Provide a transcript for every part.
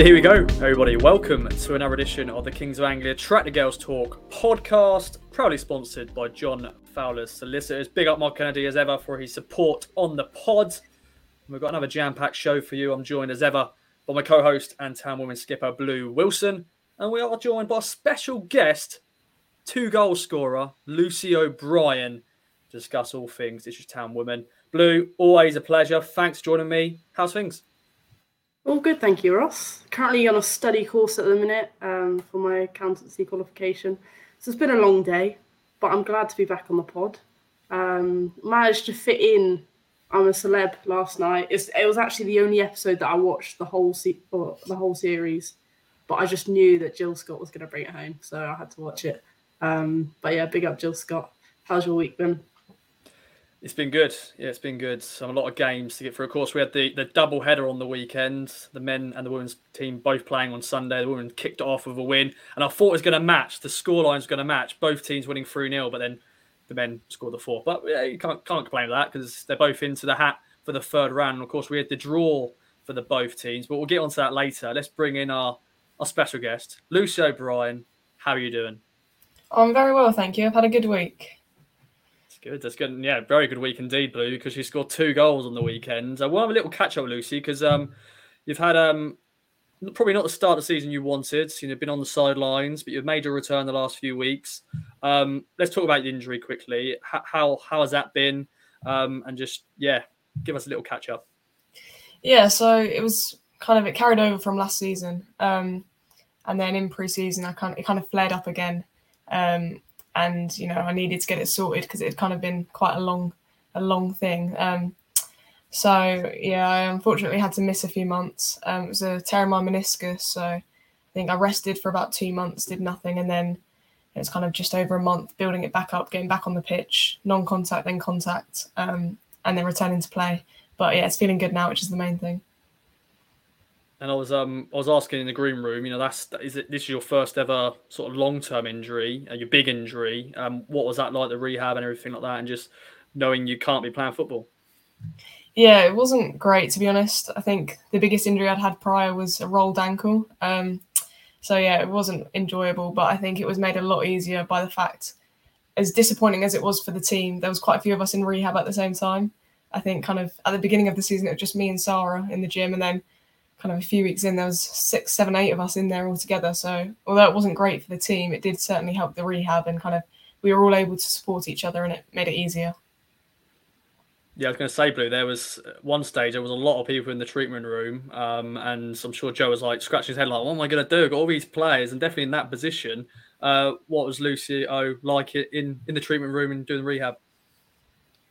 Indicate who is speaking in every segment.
Speaker 1: So here we go, everybody. Welcome to another edition of the Kings of Anglia Tractor Girls Talk podcast, proudly sponsored by John Fowler's Solicitors. Big up Mark Kennedy as ever for his support on the pod. We've got another jam-packed show for you. I'm joined as ever by my co-host and town woman skipper Blue Wilson, and we are joined by a special guest, two goal scorer Lucy O'Brien, to discuss all things This is Town woman. Blue, always a pleasure. Thanks for joining me. How's things?
Speaker 2: All good, thank you, Ross. Currently on a study course at the minute um, for my accountancy qualification. So it's been a long day, but I'm glad to be back on the pod. Um, managed to fit in I'm a celeb last night. It's, it was actually the only episode that I watched the whole se- the whole series, but I just knew that Jill Scott was going to bring it home, so I had to watch it. Um, but yeah, big up Jill Scott. How's your week been?
Speaker 1: It's been good. Yeah, it's been good. So a lot of games to get through. Of course, we had the, the double header on the weekend. The men and the women's team both playing on Sunday. The women kicked off with a win. And I thought it was going to match. The scoreline was going to match. Both teams winning 3 0, but then the men scored the fourth. But yeah, you can't, can't complain with that because they're both into the hat for the third round. And of course, we had the draw for the both teams. But we'll get onto that later. Let's bring in our, our special guest, Lucy O'Brien. How are you doing?
Speaker 3: I'm very well, thank you. I've had a good week
Speaker 1: good. That's good. Yeah, very good week indeed, Blue, because you scored two goals on the weekend. I want we'll have a little catch up, Lucy, because um, you've had um, probably not the start of the season you wanted. You know, been on the sidelines, but you've made your return the last few weeks. Um, let's talk about the injury quickly. How how, how has that been? Um, and just yeah, give us a little catch up.
Speaker 3: Yeah, so it was kind of it carried over from last season, um, and then in pre-season, I kind of, it kind of flared up again. Um, and you know I needed to get it sorted because it had kind of been quite a long a long thing. Um, so yeah, I unfortunately had to miss a few months. Um, it was a tear in my meniscus, so I think I rested for about two months, did nothing, and then it was kind of just over a month building it back up, getting back on the pitch, non-contact, then contact, um, and then returning to play. But yeah, it's feeling good now, which is the main thing.
Speaker 1: And I was um I was asking in the green room, you know, that's is it this is your first ever sort of long term injury, uh, your big injury. Um, what was that like, the rehab and everything like that, and just knowing you can't be playing football?
Speaker 3: Yeah, it wasn't great to be honest. I think the biggest injury I'd had prior was a rolled ankle. Um, so yeah, it wasn't enjoyable, but I think it was made a lot easier by the fact, as disappointing as it was for the team, there was quite a few of us in rehab at the same time. I think kind of at the beginning of the season it was just me and Sarah in the gym, and then kind of a few weeks in, there was six, seven, eight of us in there all together. So although it wasn't great for the team, it did certainly help the rehab and kind of we were all able to support each other and it made it easier.
Speaker 1: Yeah, I was going to say, Blue. There was one stage. There was a lot of people in the treatment room, um, and I'm sure Joe was like scratching his head, like, "What am I going to do? I've got all these players, and definitely in that position." Uh, what was Lucy O like in in the treatment room and doing rehab?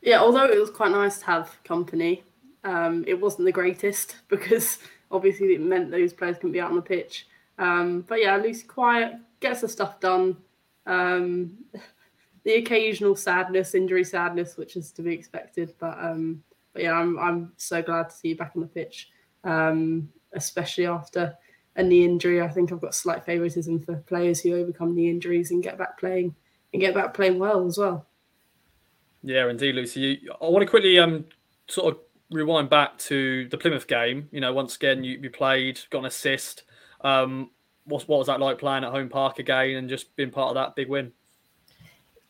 Speaker 2: Yeah, although it was quite nice to have company, um, it wasn't the greatest because obviously it meant those players couldn't be out on the pitch. Um, but yeah, Lucy quiet, gets the stuff done. Um, the occasional sadness, injury sadness, which is to be expected. But um, but yeah, I'm I'm so glad to see you back on the pitch, um, especially after a knee injury. I think I've got slight favouritism for players who overcome knee injuries and get back playing and get back playing well as well.
Speaker 1: Yeah, indeed, Lucy. I want to quickly um sort of rewind back to the Plymouth game, you know, once again you, you played, got an assist. Um, what, what was that like playing at home park again and just being part of that big win?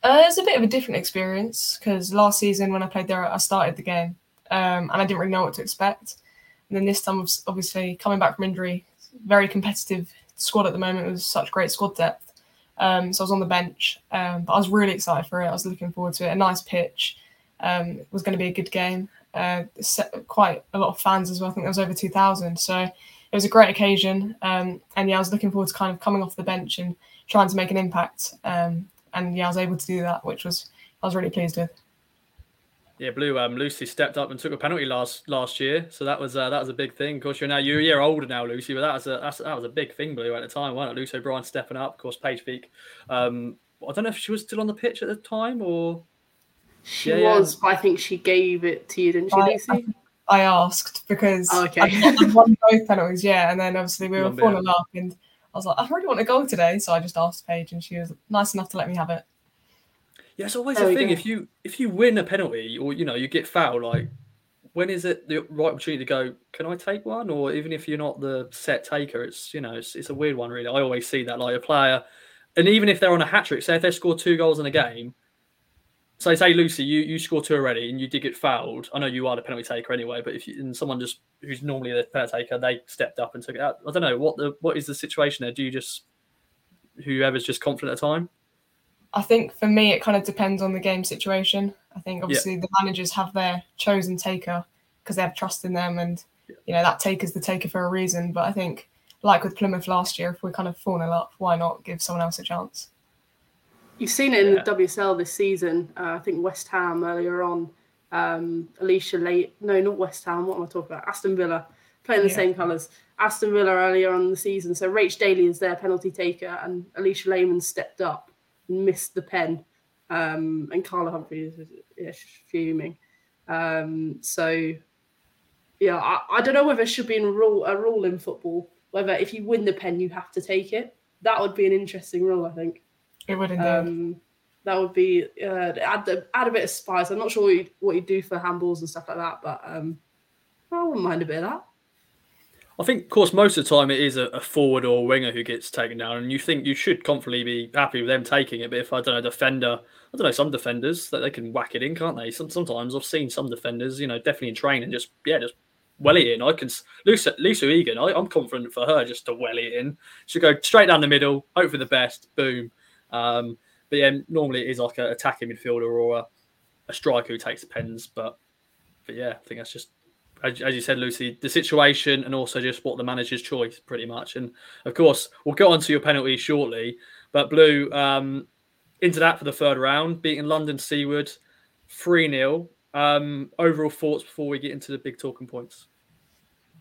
Speaker 3: Uh, it was a bit of a different experience because last season when I played there, I started the game um, and I didn't really know what to expect. And then this time, obviously coming back from injury, very competitive squad at the moment. It was such great squad depth. Um, so I was on the bench, um, but I was really excited for it. I was looking forward to it. A nice pitch. Um, was going to be a good game uh, quite a lot of fans as well. I think there was over 2,000. So it was a great occasion. Um, and yeah, I was looking forward to kind of coming off the bench and trying to make an impact. Um, and yeah, I was able to do that, which was I was really pleased with.
Speaker 1: Yeah, Blue. Um, Lucy stepped up and took a penalty last last year, so that was uh, that was a big thing. Of course, you're now you're a year older now, Lucy, but that was a that was a big thing, Blue, at the time, wasn't it? Lucy O'Brien stepping up. Of course, Paige Feek. Um, I don't know if she was still on the pitch at the time or
Speaker 2: she yeah, was, yeah. but I think she gave it to you, didn't she, I, Lucy?
Speaker 3: I, asked because oh, okay. I won both penalties, yeah, and then obviously we were falling off, and I was like, I really want to go today, so I just asked Paige, and she was nice enough to let me have it.
Speaker 1: Yeah, it's always there a thing. If you if you win a penalty or you know you get fouled, like when is it the right opportunity to go? Can I take one? Or even if you're not the set taker, it's you know it's, it's a weird one really. I always see that like a player, and even if they're on a hat trick, say if they score two goals in a game. So say Lucy, you you score two already, and you did get fouled. I know you are the penalty taker anyway, but if you, and someone just who's normally the penalty taker, they stepped up and took it out. I don't know what the what is the situation there. Do you just whoever's just confident at the time?
Speaker 3: I think for me, it kind of depends on the game situation. I think obviously yeah. the managers have their chosen taker because they have trust in them, and yeah. you know that taker's the taker for a reason. But I think, like with Plymouth last year, if we're kind of fallen up, why not give someone else a chance?
Speaker 2: You've seen it in yeah. the WSL this season. Uh, I think West Ham earlier on. Um, Alisha Late, no, not West Ham. What am I talking about? Aston Villa playing the same colours. Aston Villa earlier on the season. So Rach Daly is their penalty taker, and Alisha Lehmann stepped up and missed the pen. Um, and Carla Humphrey is yeah, fuming. Um, so, yeah, I, I, don't know whether it should be a rule, a rule in football, whether if you win the pen, you have to take it. That would be an interesting rule, I think.
Speaker 3: It would indeed. Um,
Speaker 2: that would be uh, add, add a bit of spice. I'm not sure what you, what you do for handballs and stuff like that, but um, I wouldn't mind a bit of that.
Speaker 1: I think, of course, most of the time it is a, a, forward or a winger who gets taken down, and you think you should confidently be happy with them taking it. But if I don't know, defender, I don't know, some defenders that they can whack it in, can't they? Some, sometimes I've seen some defenders, you know, definitely in training, just yeah, just well it in. I can Lisa, Lisa Egan, I, am confident for her just to well it in. She'll go straight down the middle, hope for the best, boom. Um, but yeah, normally it is like an attacking midfielder or a, a striker who takes the pens. But but yeah, I think that's just as, as, you said, Lucy, the situation and also just what the manager's choice, pretty much. And of course, we'll get on to your penalty shortly. But Blue, um, into that for the third round, beating London Seaward 3 0. Um, overall thoughts before we get into the big talking points?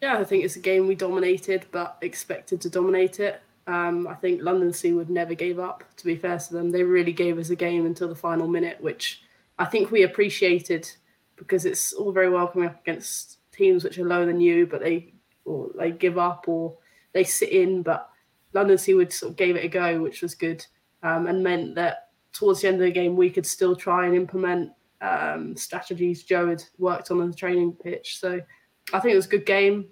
Speaker 2: Yeah, I think it's a game we dominated, but expected to dominate it. Um, I think London Seaward never gave up, to be fair to them. They really gave us a game until the final minute, which I think we appreciated because it's all very well coming up against teams which are lower than you, but they or they give up or they sit in. But London Seaward sort of gave it a go, which was good, um, and meant that towards the end of the game we could still try and implement um, strategies Joe had worked on on the training pitch. So I think it was a good game.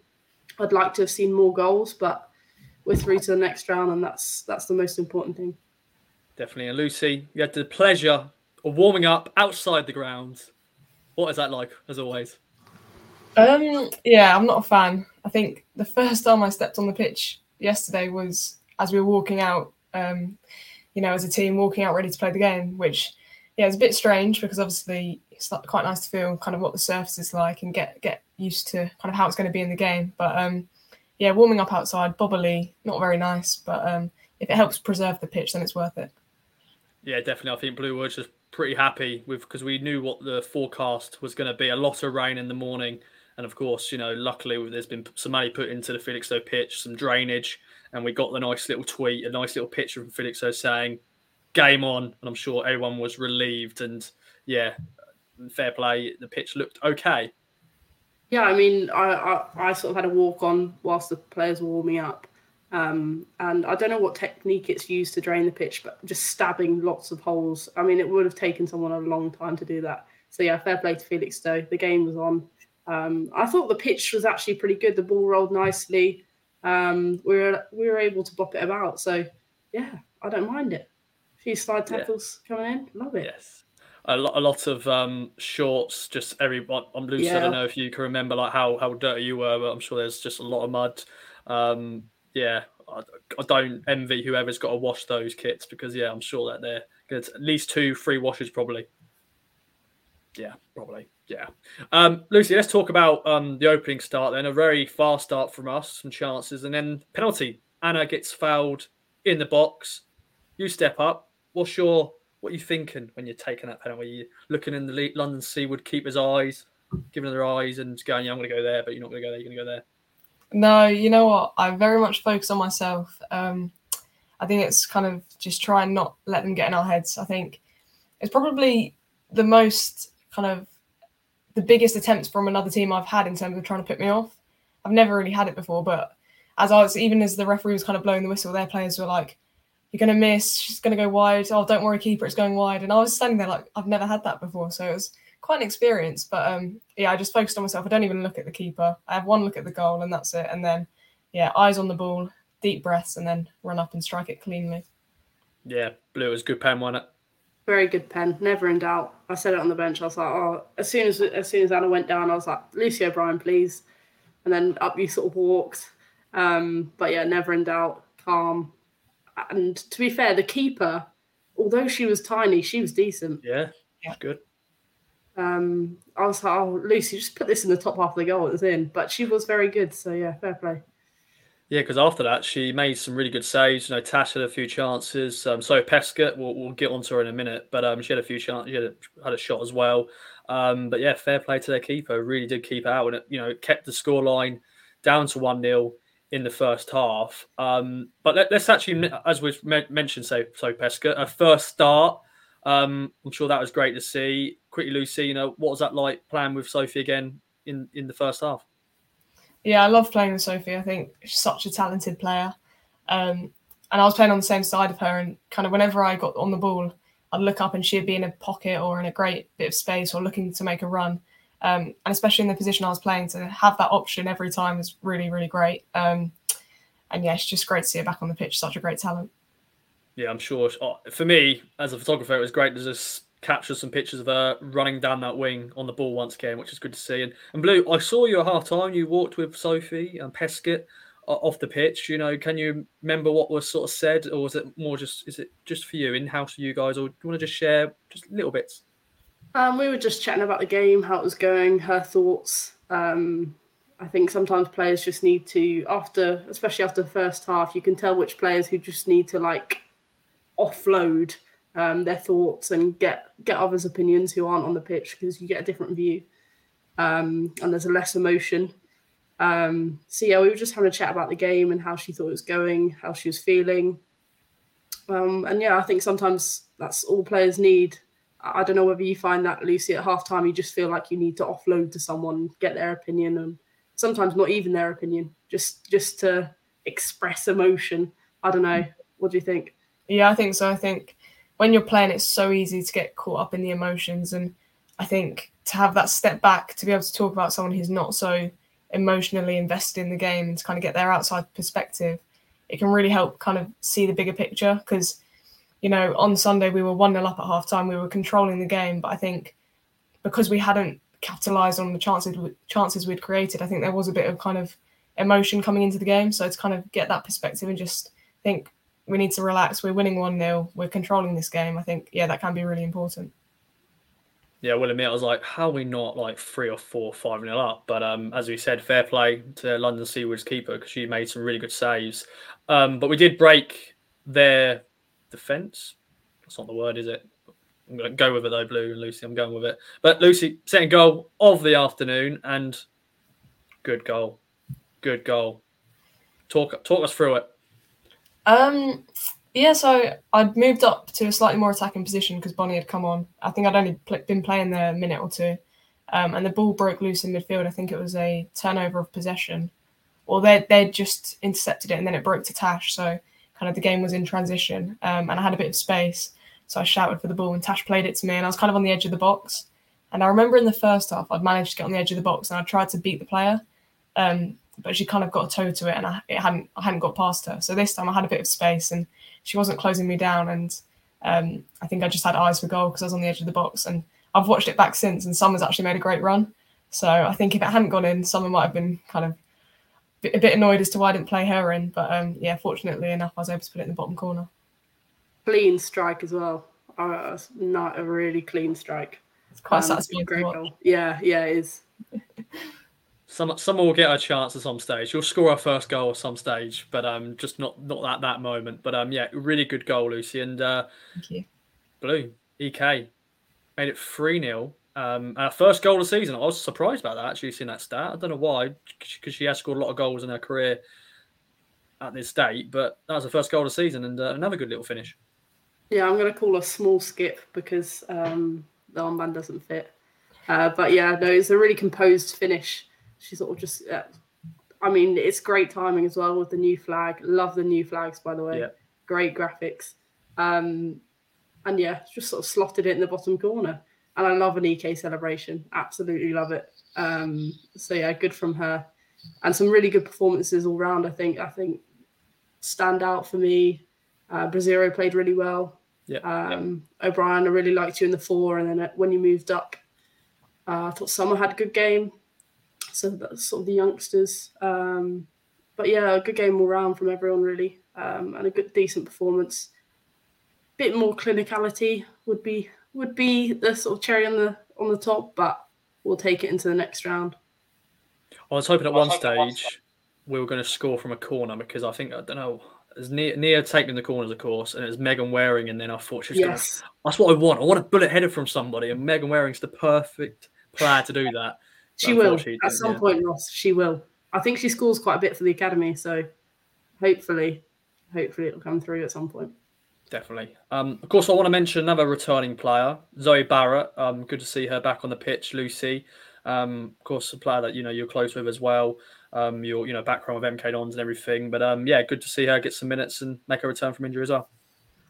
Speaker 2: I'd like to have seen more goals, but we're through to the next round, and that's that's the most important thing.
Speaker 1: Definitely. And Lucy, you had the pleasure of warming up outside the grounds. What is that like, as always?
Speaker 3: Um, yeah, I'm not a fan. I think the first time I stepped on the pitch yesterday was as we were walking out. Um, you know, as a team walking out ready to play the game, which yeah, it's a bit strange because obviously it's quite nice to feel kind of what the surface is like and get get used to kind of how it's going to be in the game. But um, yeah, warming up outside, bobbly, not very nice. But um, if it helps preserve the pitch, then it's worth it.
Speaker 1: Yeah, definitely. I think Blue was just pretty happy with because we knew what the forecast was going to be. A lot of rain in the morning and of course, you know, luckily there's been some money put into the Felixstowe pitch, some drainage, and we got the nice little tweet, a nice little picture from Felixstowe saying, "Game on," and I'm sure everyone was relieved. And yeah, fair play. The pitch looked okay.
Speaker 2: Yeah, I mean, I, I, I sort of had a walk on whilst the players were warming up. Um, and I don't know what technique it's used to drain the pitch, but just stabbing lots of holes. I mean, it would have taken someone a long time to do that. So yeah, fair play to Felixstowe. The game was on. Um, I thought the pitch was actually pretty good. The ball rolled nicely. Um, we were we were able to bop it about. So yeah, I don't mind it. A few slide tackles yeah. coming in, love it.
Speaker 1: Yes. A lot, a lot of um, shorts. Just everyone. I'm loose. Yeah. I don't know if you can remember like how how dirty you were, but I'm sure there's just a lot of mud. Um, yeah, I, I, don't envy whoever's got to wash those kits because yeah, I'm sure that they're good. At least two, three washes probably. Yeah, probably. Yeah. Um, Lucy, let's talk about um, the opening start then. A very fast start from us, some chances, and then penalty. Anna gets fouled in the box. You step up. What's your what are you thinking when you're taking that penalty? Are you looking in the London Seaward keeper's eyes, giving their eyes and going, yeah, I'm going to go there, but you're not going to go there, you're going to go there?
Speaker 3: No, you know what? I very much focus on myself. Um, I think it's kind of just try and not let them get in our heads. I think it's probably the most kind of the biggest attempts from another team I've had in terms of trying to put me off. I've never really had it before, but as I was, even as the referee was kind of blowing the whistle, their players were like, "You're going to miss. She's going to go wide. Oh, don't worry, keeper, it's going wide." And I was standing there like, I've never had that before, so it was quite an experience. But um, yeah, I just focused on myself. I don't even look at the keeper. I have one look at the goal, and that's it. And then yeah, eyes on the ball, deep breaths, and then run up and strike it cleanly.
Speaker 1: Yeah, blue was good pen, wasn't it?
Speaker 2: Very good pen, never in doubt. I said it on the bench. I was like, oh, as soon as as soon as Anna went down, I was like, Lucy O'Brien, please. And then up you sort of walked. Um, but yeah, never in doubt, calm. And to be fair, the keeper, although she was tiny, she was decent.
Speaker 1: Yeah, yeah. good.
Speaker 2: Um, I was like, oh, Lucy, just put this in the top half of the goal it was in. But she was very good. So yeah, fair play.
Speaker 1: Yeah, because after that, she made some really good saves. You know, Tash had a few chances. Um, so Peskett, we'll, we'll get onto her in a minute, but um, she had a few chances. She had a, had a shot as well. Um, but yeah, fair play to their keeper. Really did keep out, and it you know kept the scoreline down to one 0 in the first half. Um, but let, us actually, as we've mentioned, so so Peskett, a first start. Um, I'm sure that was great to see. Quickly, Lucy, you know, what was that like playing with Sophie again in in the first half?
Speaker 3: Yeah, I love playing with Sophie. I think she's such a talented player. Um, and I was playing on the same side of her, and kind of whenever I got on the ball, I'd look up and she'd be in a pocket or in a great bit of space or looking to make a run. Um, and especially in the position I was playing, to have that option every time was really, really great. Um, and yeah, it's just great to see her back on the pitch. Such a great talent.
Speaker 1: Yeah, I'm sure. Oh, for me, as a photographer, it was great to just capture some pictures of her running down that wing on the ball once again, which is good to see. And, and Blue, I saw you at half time. You walked with Sophie and Peskett off the pitch. You know, can you remember what was sort of said, or was it more just is it just for you in house for you guys, or do you want to just share just little bits?
Speaker 2: Um, we were just chatting about the game, how it was going, her thoughts. Um, I think sometimes players just need to, after, especially after the first half, you can tell which players who just need to like offload um, their thoughts and get get others' opinions who aren't on the pitch because you get a different view um, and there's a less emotion. Um, so yeah, we were just having a chat about the game and how she thought it was going, how she was feeling, um, and yeah, I think sometimes that's all players need. I don't know whether you find that Lucy at halftime, you just feel like you need to offload to someone, get their opinion, and sometimes not even their opinion, just just to express emotion. I don't know. What do you think?
Speaker 3: Yeah, I think so. I think when you're playing, it's so easy to get caught up in the emotions. And I think to have that step back, to be able to talk about someone who's not so emotionally invested in the game and to kind of get their outside perspective, it can really help kind of see the bigger picture. Because, you know, on Sunday we were 1 0 up at half time, we were controlling the game. But I think because we hadn't capitalized on the chances chances we'd created, I think there was a bit of kind of emotion coming into the game. So to kind of get that perspective and just think we need to relax. We're winning 1 0. We're controlling this game. I think, yeah, that can be really important.
Speaker 1: Yeah, I will admit, I was like, how are we not like three or four, five nil up? But um, as we said, fair play to London Seawards keeper because she made some really good saves. Um, but we did break their defence. That's not the word, is it? I'm going to go with it though, Blue and Lucy. I'm going with it. But Lucy, second goal of the afternoon and good goal. Good goal. Talk talk us through it.
Speaker 3: Um, yeah, so I'd moved up to a slightly more attacking position because Bonnie had come on. I think I'd only pl- been playing there a minute or two, um, and the ball broke loose in midfield. I think it was a turnover of possession, or they they just intercepted it and then it broke to Tash. So kind of the game was in transition, um, and I had a bit of space, so I shouted for the ball and Tash played it to me, and I was kind of on the edge of the box. And I remember in the first half, I'd managed to get on the edge of the box and I tried to beat the player. Um, but she kind of got a toe to it, and I, it hadn't I hadn't got past her. So this time I had a bit of space, and she wasn't closing me down, and um, I think I just had eyes for goal because I was on the edge of the box, and I've watched it back since, and Summer's actually made a great run. So I think if it hadn't gone in, Summer might have been kind of a bit annoyed as to why I didn't play her in, but um, yeah, fortunately enough, I was able to put it in the bottom corner.
Speaker 2: Clean strike as well. Uh, not a really clean strike.
Speaker 3: It's quite um, satisfying.
Speaker 2: Great goal. Yeah, yeah, it is.
Speaker 1: Some someone will get a chance at some stage. She'll score her first goal at some stage, but um, just not not at that moment. But um, yeah, really good goal, Lucy, and uh,
Speaker 3: thank you.
Speaker 1: Blue EK made it three 0 um, our first goal of the season. I was surprised about that actually, seeing that stat. I don't know why, because she has scored a lot of goals in her career at this date, but that was the first goal of the season and uh, another good little finish.
Speaker 2: Yeah, I'm going to call a small skip because um, the armband doesn't fit. Uh, but yeah, no, it's a really composed finish she sort of just. Uh, I mean, it's great timing as well with the new flag. Love the new flags, by the way.
Speaker 1: Yeah.
Speaker 2: Great graphics. Um, and yeah, just sort of slotted it in the bottom corner. And I love an EK celebration. Absolutely love it. Um, so yeah, good from her, and some really good performances all round. I think. I think stand out for me. Uh, Brazero played really well.
Speaker 1: Yeah.
Speaker 2: Um, O'Brien, I really liked you in the four, and then uh, when you moved up, uh, I thought Summer had a good game. So that's sort of the youngsters. Um, but yeah, a good game all round from everyone really, um, and a good decent performance. Bit more clinicality would be would be the sort of cherry on the on the top, but we'll take it into the next round.
Speaker 1: I was hoping at one stage we were going to score from a corner because I think I don't know. There's Nia, Nia taking the corners, of course, and it's Megan Waring, and then I thought she was
Speaker 2: Yes,
Speaker 1: going. That's what I want. I want a bullet header from somebody, and Megan Waring's the perfect player to do that.
Speaker 2: she will at some
Speaker 1: yeah.
Speaker 2: point, Ross. She will. I think she scores quite a bit for the academy, so hopefully, hopefully it'll come through at some point.
Speaker 1: Definitely. Um, of course, I want to mention another returning player, Zoe Barrett. Um, good to see her back on the pitch, Lucy. Um, of course, a player that you know you're close with as well. Um, your you know background with MK Dons and everything. But um, yeah, good to see her get some minutes and make a return from injury as well.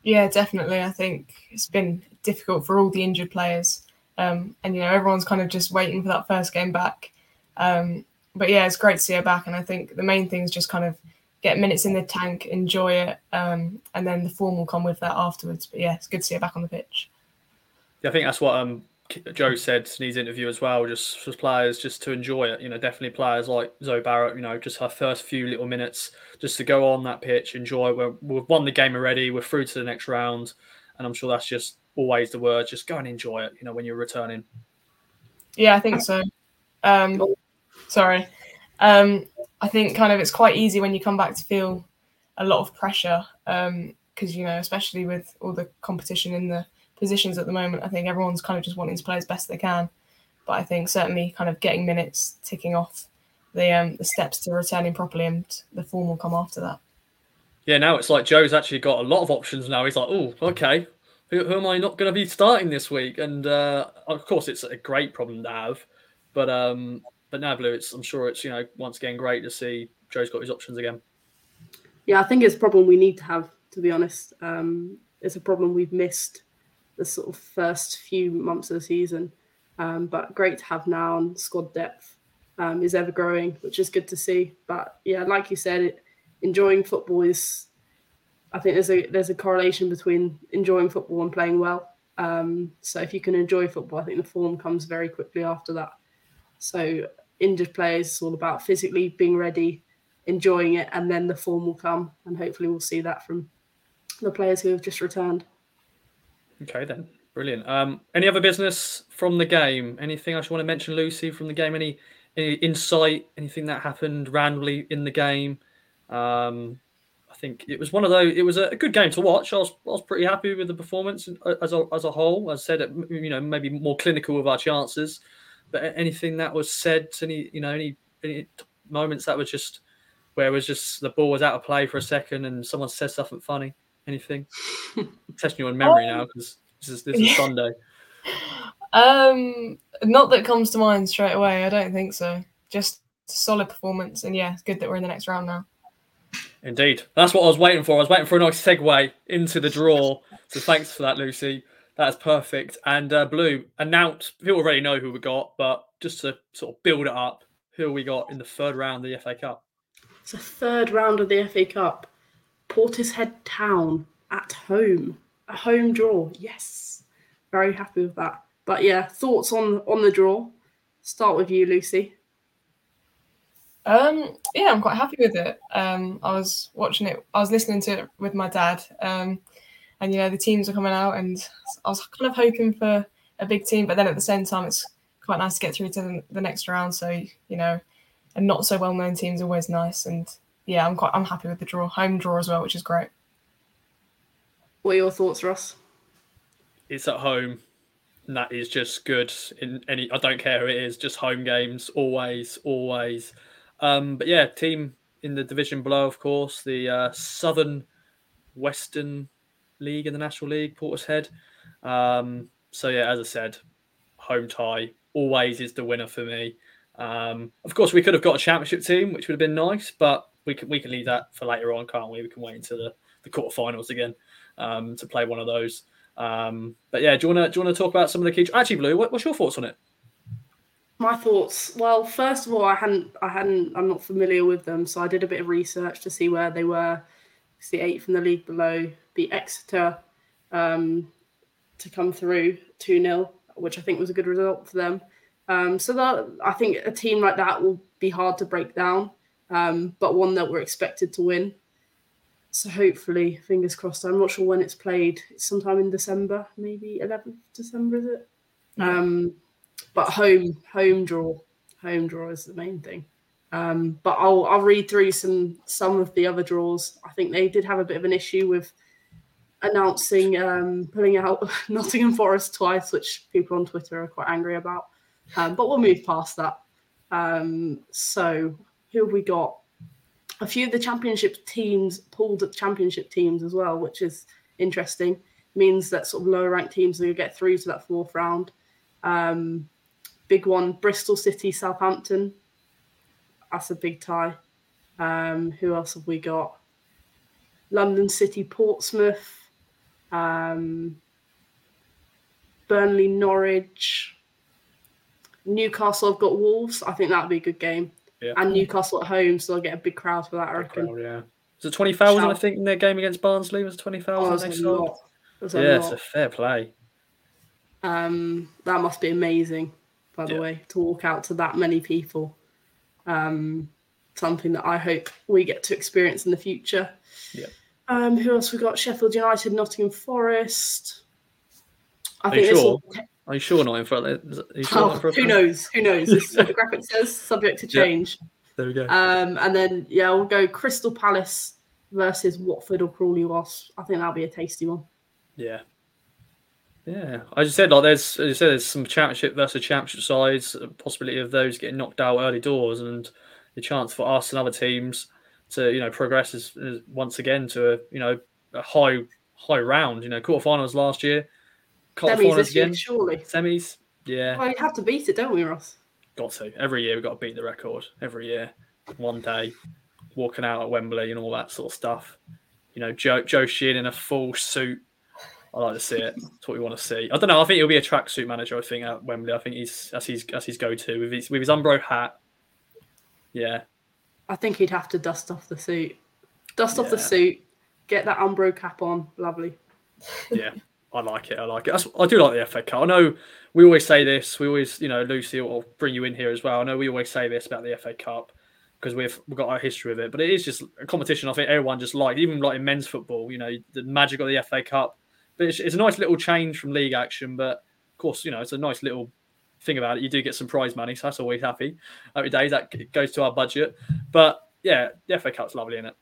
Speaker 3: Yeah, definitely. I think it's been difficult for all the injured players. Um, and, you know, everyone's kind of just waiting for that first game back. But yeah, it's great to see her back. And I think the main thing is just kind of get minutes in the tank, enjoy it, um, and then the form will come with that afterwards. But yeah, it's good to see her back on the pitch.
Speaker 1: Yeah, I think that's what um, Joe said in his interview as well. Just for players, just to enjoy it. You know, definitely players like Zoe Barrett. You know, just her first few little minutes, just to go on that pitch, enjoy. it. We're, we've won the game already. We're through to the next round, and I'm sure that's just always the word. Just go and enjoy it. You know, when you're returning.
Speaker 3: Yeah, I think so. Um, sorry. Um, I think kind of it's quite easy when you come back to feel a lot of pressure because, you know, especially with all the competition in the positions at the moment, I think everyone's kind of just wanting to play as best they can. But I think certainly kind of getting minutes, ticking off the um, the steps to returning properly, and the form will come after that.
Speaker 1: Yeah, now it's like Joe's actually got a lot of options now. He's like, oh, okay, who, who am I not going to be starting this week? And uh, of course, it's a great problem to have. But um, but now, Blue, it's I'm sure it's you know once again great to see Joe's got his options again.
Speaker 2: Yeah, I think it's a problem we need to have, to be honest. Um, it's a problem we've missed the sort of first few months of the season. Um, but great to have now, and squad depth um, is ever growing, which is good to see. But yeah, like you said, enjoying football is, I think there's a there's a correlation between enjoying football and playing well. Um, so if you can enjoy football, I think the form comes very quickly after that. So injured players, all about physically being ready, enjoying it, and then the form will come. And hopefully, we'll see that from the players who have just returned.
Speaker 1: Okay, then brilliant. Um, any other business from the game? Anything I should want to mention, Lucy, from the game? Any any insight? Anything that happened randomly in the game? Um, I think it was one of those. It was a good game to watch. I was, I was pretty happy with the performance as a, as a whole. As I said, you know, maybe more clinical with our chances. But anything that was said, any you know, any, any moments that were just where it was just the ball was out of play for a second and someone said something funny. Anything? Testing you on memory now because this is this is Sunday.
Speaker 3: Um, not that comes to mind straight away. I don't think so. Just solid performance, and yeah, it's good that we're in the next round now.
Speaker 1: Indeed, that's what I was waiting for. I was waiting for a nice segue into the draw. So thanks for that, Lucy. That's perfect. And uh, Blue, announce. People already know who we got, but just to sort of build it up, who we got in the third round of the FA Cup.
Speaker 2: It's a third round of the FA Cup. Portishead Town at home, a home draw. Yes, very happy with that. But yeah, thoughts on on the draw. Start with you, Lucy.
Speaker 3: Um, yeah, I'm quite happy with it. Um, I was watching it. I was listening to it with my dad. Um, and you know the teams are coming out, and I was kind of hoping for a big team, but then at the same time, it's quite nice to get through to the, the next round. So you know, a not so well known team is always nice, and yeah, I'm quite I'm happy with the draw, home draw as well, which is great.
Speaker 2: What are your thoughts, Ross?
Speaker 1: It's at home. And that is just good in any. I don't care who it is. Just home games, always, always. Um, but yeah, team in the division below, of course, the uh, Southern Western League in the National League, Portishead. Um, so yeah, as I said, home tie always is the winner for me. Um, of course, we could have got a championship team, which would have been nice, but we can we can leave that for later on, can't we? We can wait until the the quarterfinals again um, to play one of those. Um, but yeah, do you want to do you want to talk about some of the key? Actually, Blue, what, what's your thoughts on it?
Speaker 2: My thoughts. Well, first of all, I hadn't, I hadn't, I'm not familiar with them, so I did a bit of research to see where they were. It's the eighth in the league below, beat Exeter um, to come through two 0 which I think was a good result for them. Um, so that I think a team like that will be hard to break down, um, but one that we're expected to win. So hopefully, fingers crossed. I'm not sure when it's played. It's sometime in December, maybe 11th December, is it? Um, but home, home draw, home draw is the main thing. Um, but I'll I'll read through some some of the other draws. I think they did have a bit of an issue with announcing um, pulling out Nottingham Forest twice, which people on Twitter are quite angry about. Um, but we'll move past that. Um, so who have we got? A few of the championship teams pulled at the championship teams as well, which is interesting. Means that sort of lower ranked teams to get through to that fourth round. Um, big one, Bristol City, Southampton. That's a big tie. Um, who else have we got? London City, Portsmouth, um, Burnley, Norwich, Newcastle. I've got Wolves. I think that'd be a good game.
Speaker 1: Yeah.
Speaker 2: And Newcastle at home, so they'll get a big crowd for that. I reckon.
Speaker 1: Crowd, yeah. Was it twenty thousand? I think in their game against Barnsley was twenty
Speaker 2: Oh,
Speaker 1: thousand.
Speaker 2: a. A
Speaker 1: yeah,
Speaker 2: lot.
Speaker 1: it's a fair play.
Speaker 2: Um, that must be amazing, by the
Speaker 1: Yeah.
Speaker 2: way, to walk out to that many people. Um, something that I hope we get to experience in the future.
Speaker 1: Yeah.
Speaker 2: Um, who else we got? Sheffield United, Nottingham Forest. I
Speaker 1: Are you
Speaker 2: this
Speaker 1: sure? Are you sure not in front? Of, sure
Speaker 2: Oh, who knows? Who knows? This is what the graphic says, subject to
Speaker 1: Yeah.
Speaker 2: change.
Speaker 1: There we go.
Speaker 2: Um, and then yeah, we'll go Crystal Palace versus Watford or Crawley Wasps. I think that'll be a tasty one.
Speaker 1: Yeah. Yeah, I just said like there's as you said there's some championship versus championship sides, possibility of those getting knocked out early doors, and the chance for us and other teams to you know progress is, is once again to a you know a high high round. You know quarterfinals last year,
Speaker 2: Semis
Speaker 1: quarterfinals
Speaker 2: year,
Speaker 1: again,
Speaker 2: surely.
Speaker 1: semis. Yeah,
Speaker 2: Well, you have to beat it, don't we, Ross?
Speaker 1: got to every year we've got to beat the record every year. One day, walking out at Wembley and all that sort of stuff. You know, Joe Joe Sheehan in a full suit. I like to see it. That's what we want to see. I don't know. I think he'll be a tracksuit manager. I think at Wembley. I think he's that's his that's his go to with his with his Umbro hat. Yeah,
Speaker 2: I think he'd have to dust off the suit. Dust off the suit, get that Umbro cap on. Lovely.
Speaker 1: yeah. I like it. I like it. That's, I do like the FA Cup. I know we always say this. We always, you know, Lucy, will bring you in here as well. I know we always say this about the FA Cup because we've we've got our history with it. But it is just a competition. I think everyone just like, even like in men's football, you know, the magic of the FA Cup. But it's, it's a nice little change from league action. But of course, you know, it's a nice little thing about it. You do get some prize money, so that's always happy. Every day. That goes to our budget. But yeah, the FA Cup's lovely, isn't it?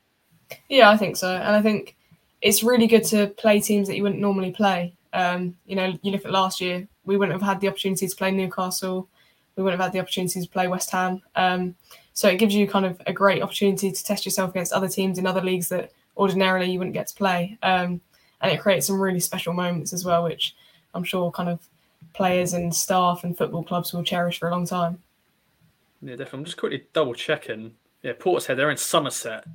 Speaker 3: Yeah, I think so. And I think it's really good to play teams that you wouldn't normally play. Um, you know, you look at last year, we wouldn't have had the opportunity to play Newcastle. We wouldn't have had the opportunity to play West Ham. Um, so it gives you kind of a great opportunity to test yourself against other teams in other leagues that ordinarily you wouldn't get to play. Um, and it creates some really special moments as well, which I'm sure kind of players and staff and football clubs will cherish for a long time.
Speaker 1: Yeah, definitely. I'm just quickly double checking. Yeah, Portishead, they're in Somerset.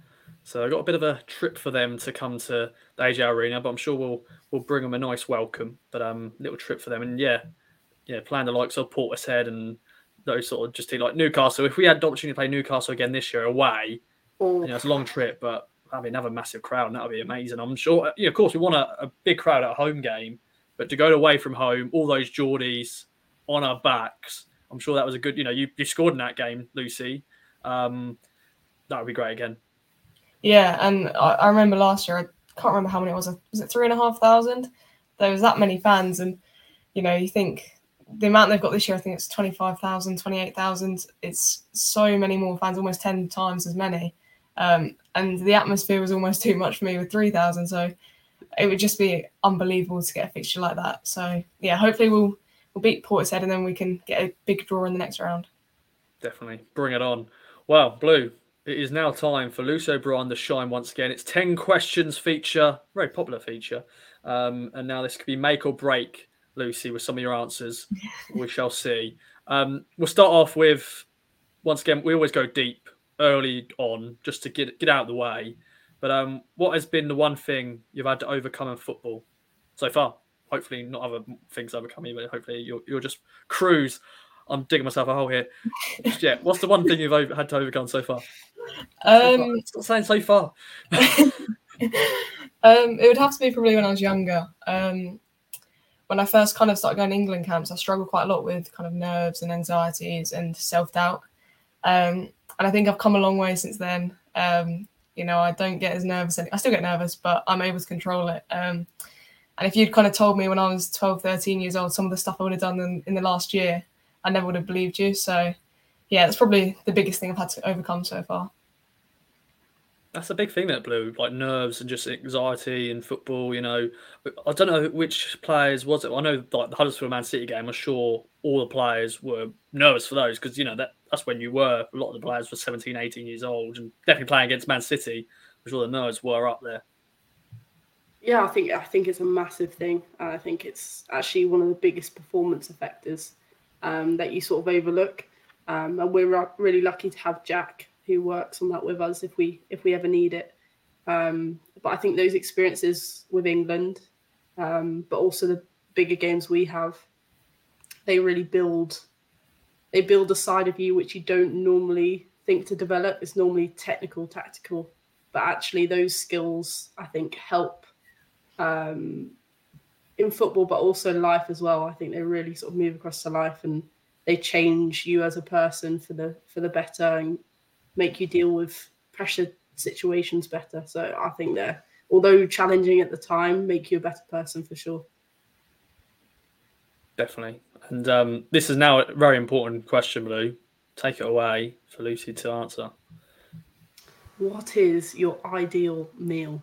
Speaker 1: So I got a bit of a trip for them to come to the AJ Arena, but I'm sure we'll we'll bring them a nice welcome. But um, little trip for them, and yeah, yeah, playing the likes of Portishead and those sort of just like Newcastle. If we had the opportunity to play Newcastle again this year away, you know, it's a long trip, but having another massive crowd, and that would be amazing. I'm sure. Yeah, of course, we want a, a big crowd at a home game, but to go away from home, all those Geordies on our backs, I'm sure that was a good. You know, you, you scored in that game, Lucy. Um, that would be great again.
Speaker 3: Yeah, and I, I remember last year, I can't remember how many it was. Was it three and a half thousand? There was that many fans, and you know, you think the amount they've got this year, I think it's 25,000, 28,000. It's so many more fans, almost 10 times as many. Um, and the atmosphere was almost too much for me with 3,000. So it would just be unbelievable to get a fixture like that. So yeah, hopefully we'll we'll beat Portishead and then we can get a big draw in the next round.
Speaker 1: Definitely. Bring it on. Well, Blue, it is now time for Lucy O'Brien to shine once again. It's 10 questions feature, very popular feature. Um, and now this could be make or break, Lucy, with some of your answers. we shall see. Um, we'll start off with, once again, we always go deep early on just to get get out of the way. But um, what has been the one thing you've had to overcome in football so far? hopefully not other things overcome you, but hopefully you'll you'll just cruise. I'm digging myself a hole here. yeah, what's the one thing you've over, had to overcome so far?
Speaker 3: Um,
Speaker 1: Stop saying so far.
Speaker 3: um, it would have to be probably when I was younger. Um, when I first kind of started going to England camps, I struggled quite a lot with kind of nerves and anxieties and self doubt. Um, and I think I've come a long way since then. Um, you know, I don't get as nervous. Any- I still get nervous, but I'm able to control it. Um, and if you'd kind of told me when I was 12, 13 years old, some of the stuff I would have done in, in the last year, I never would have believed you. So, yeah, that's probably the biggest thing I've had to overcome so far.
Speaker 1: That's a big thing that blew like nerves and just anxiety in football. You know, I don't know which players was it. I know like the Huddersfield Man City game. I'm sure all the players were nervous for those because you know that that's when you were. A lot of the players were 17, 18 years old, and definitely playing against Man City. I'm sure the nerves were up there.
Speaker 2: Yeah, I think I think it's a massive thing, and I think it's actually one of the biggest performance effectors um, that you sort of overlook. Um, and we're really lucky to have Jack who works on that with us if we if we ever need it. Um, but I think those experiences with England, um, but also the bigger games we have, they really build. They build a side of you which you don't normally think to develop. It's normally technical, tactical, but actually those skills I think help um, in football, but also life as well. I think they really sort of move across to life and they change you as a person for the for the better and make you deal with pressure situations better. So I think they're although challenging at the time, make you a better person for sure.
Speaker 1: Definitely. And um, this is now a very important question, Blue. Take it away for Lucy to answer.
Speaker 2: What is your ideal meal?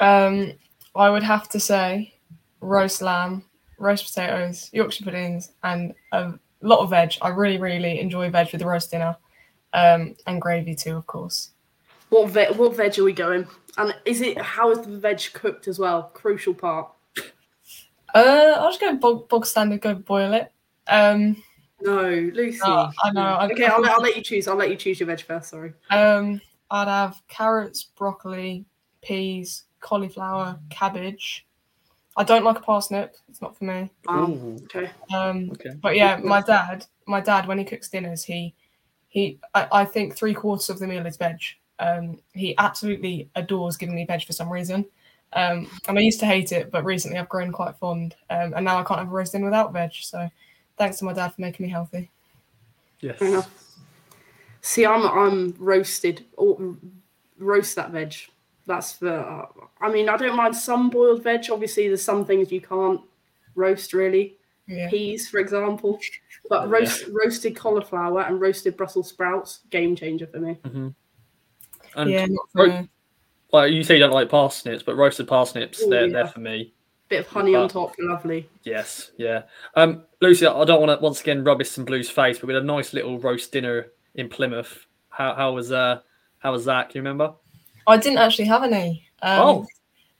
Speaker 3: Um, I would have to say roast lamb, roast potatoes, Yorkshire puddings, and a lot of veg. I really, really enjoy veg with the roast dinner, um, and gravy too, of course.
Speaker 2: What veg? What veg are we going? And is it how is the veg cooked as well? Crucial part.
Speaker 3: Uh, I'll just go bog, bog standard, go boil it. Um,
Speaker 2: No, Lucy.
Speaker 3: no, I know. I,
Speaker 2: Okay, I'll, let- I'll let you choose. I'll let you choose your veg first. Sorry.
Speaker 3: Um, I'd have carrots, broccoli, peas, cauliflower, cabbage. I don't like a parsnip. It's not for me.
Speaker 2: Wow. Okay.
Speaker 3: Um,
Speaker 1: okay.
Speaker 3: but yeah, my dad, my dad, when he cooks dinners, he, he, I, I think three quarters of the meal is veg. Um, he absolutely adores giving me veg for some reason. Um, and I used to hate it, but recently I've grown quite fond. Um, and now I can't have a roast dinner without veg. So, thanks to my dad for making me healthy.
Speaker 1: Yes.
Speaker 2: See, I'm I'm roasted or roast that veg. That's for. I mean, I don't mind some boiled veg. Obviously, there's some things you can't roast really.
Speaker 3: Yeah.
Speaker 2: Peas, for example, but
Speaker 1: Yeah.
Speaker 2: roast roasted cauliflower and roasted Brussels sprouts game changer for me.
Speaker 1: And
Speaker 3: yeah, not for
Speaker 1: ro-
Speaker 3: me.
Speaker 1: like you say, you don't like parsnips, but roasted parsnips,
Speaker 2: Ooh,
Speaker 1: they're,
Speaker 2: yeah.
Speaker 1: they're for me.
Speaker 2: Bit of honey on top, lovely.
Speaker 1: Yes, yeah. Um, Lucy, I don't want to once again rub this in Blue's face, but we had a nice little roast dinner in Plymouth. How how was uh how was that? Can you remember?
Speaker 3: I didn't actually have any. Um,
Speaker 1: Oh.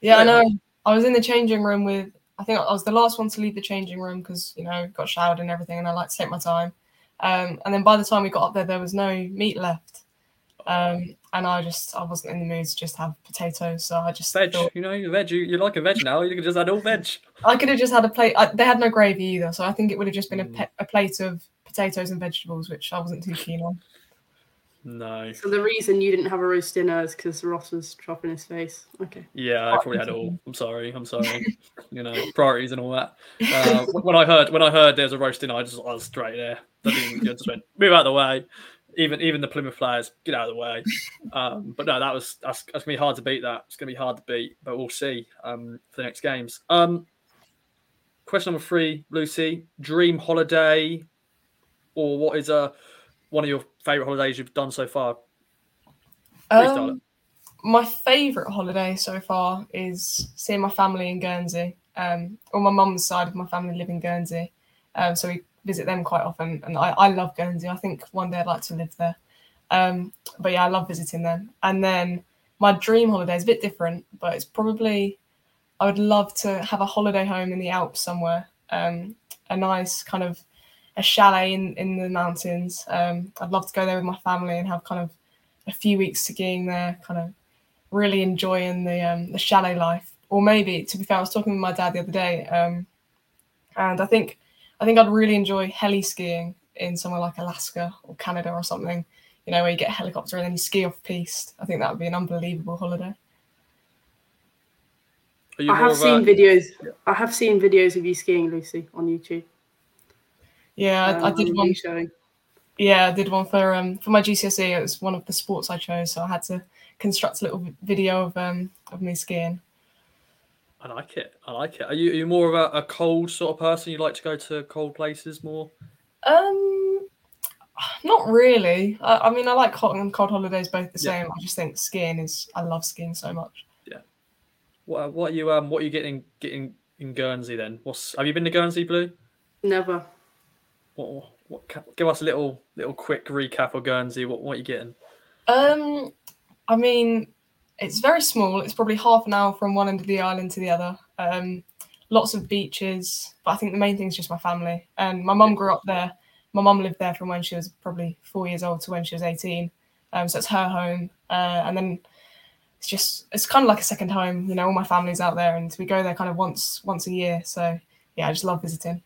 Speaker 3: yeah, I know. I was in the changing room with. I think I was the last one to leave the changing room because you know got showered and everything, and I like to take my time. Um, and then by the time we got up there, there was no meat left, um, and I just I wasn't in the mood to just have potatoes, so I just
Speaker 1: Veg,
Speaker 3: thought
Speaker 1: you know, you veg. You, you like a veg now. You can just add all veg.
Speaker 3: I could have just had a plate. I, they had no gravy either, so I think it would have just been a,
Speaker 1: Mm.
Speaker 3: pe- a plate of potatoes and vegetables, which I wasn't too keen on.
Speaker 1: No.
Speaker 2: So the reason you didn't have a roast dinner is because Ross was chopping his face. Okay.
Speaker 1: Yeah, I probably had it all. I'm sorry. I'm sorry. you know, priorities and all that. Uh, when I heard when I heard there's a roast dinner, I just I was straight there. I, I just went move out of the way. Even even the Plymouth Flyers, get out of the way. Um, but no, that was that's, that's gonna be hard to beat. That it's gonna be hard to beat, but we'll see um, for the next games. Um, question number three, Lucy: dream holiday, or what is a one of your favorite holidays you've done so far?
Speaker 3: Um, my favourite holiday so far is seeing my family in Guernsey. Um, on my mum's side of my family live in Guernsey, um, so we visit them quite often, and I, I love Guernsey. I think one day I'd like to live there. Um, but yeah, I love visiting them. And then my dream holiday is a bit different, but it's probably I would love to have a holiday home in the Alps somewhere, um, a nice kind of a chalet in in the mountains. Um, I'd love to go there with my family and have kind of a few weeks skiing there, kind of really enjoying the um, the chalet life. or maybe to be fair, I was talking with my dad the other day, um, and I think I think I'd really enjoy heli skiing in somewhere like Alaska or Canada or something. You know, where you get a helicopter and then you ski off piste. I think that would be an unbelievable holiday.
Speaker 2: I have seen a... videos. I have seen videos of you skiing, Lucy, on YouTube.
Speaker 3: Yeah, um, I, did one. Showing. Yeah, I did one for um for my GCSE. It was one of the sports I chose, so I had to construct a little video of um of me skiing.
Speaker 1: I like it. I like it. Are you, are you more of a, a, cold sort of person? You like to go to cold places more?
Speaker 3: Um, not really. I, I mean, I like hot and cold holidays both the same. Yeah. I just think skiing is. I love skiing so much.
Speaker 1: Yeah. What what are you um what are you getting getting in Guernsey then? What's have you been to Guernsey, Blue?
Speaker 2: Never.
Speaker 1: What what? Give us a little little quick recap of Guernsey. What what are you getting?
Speaker 3: Um, I mean, it's very small. It's probably half an hour from one end of the island to the other. Um, lots of beaches, but I think the main thing is just my family. And my mum grew up there. My mum lived there from when she was probably four years old to when she was 18. Um, so it's her home. Uh, and then it's just, it's kind of like a second home. You know, all my family's out there and we go there kind of once, once a year. So yeah, I just love visiting.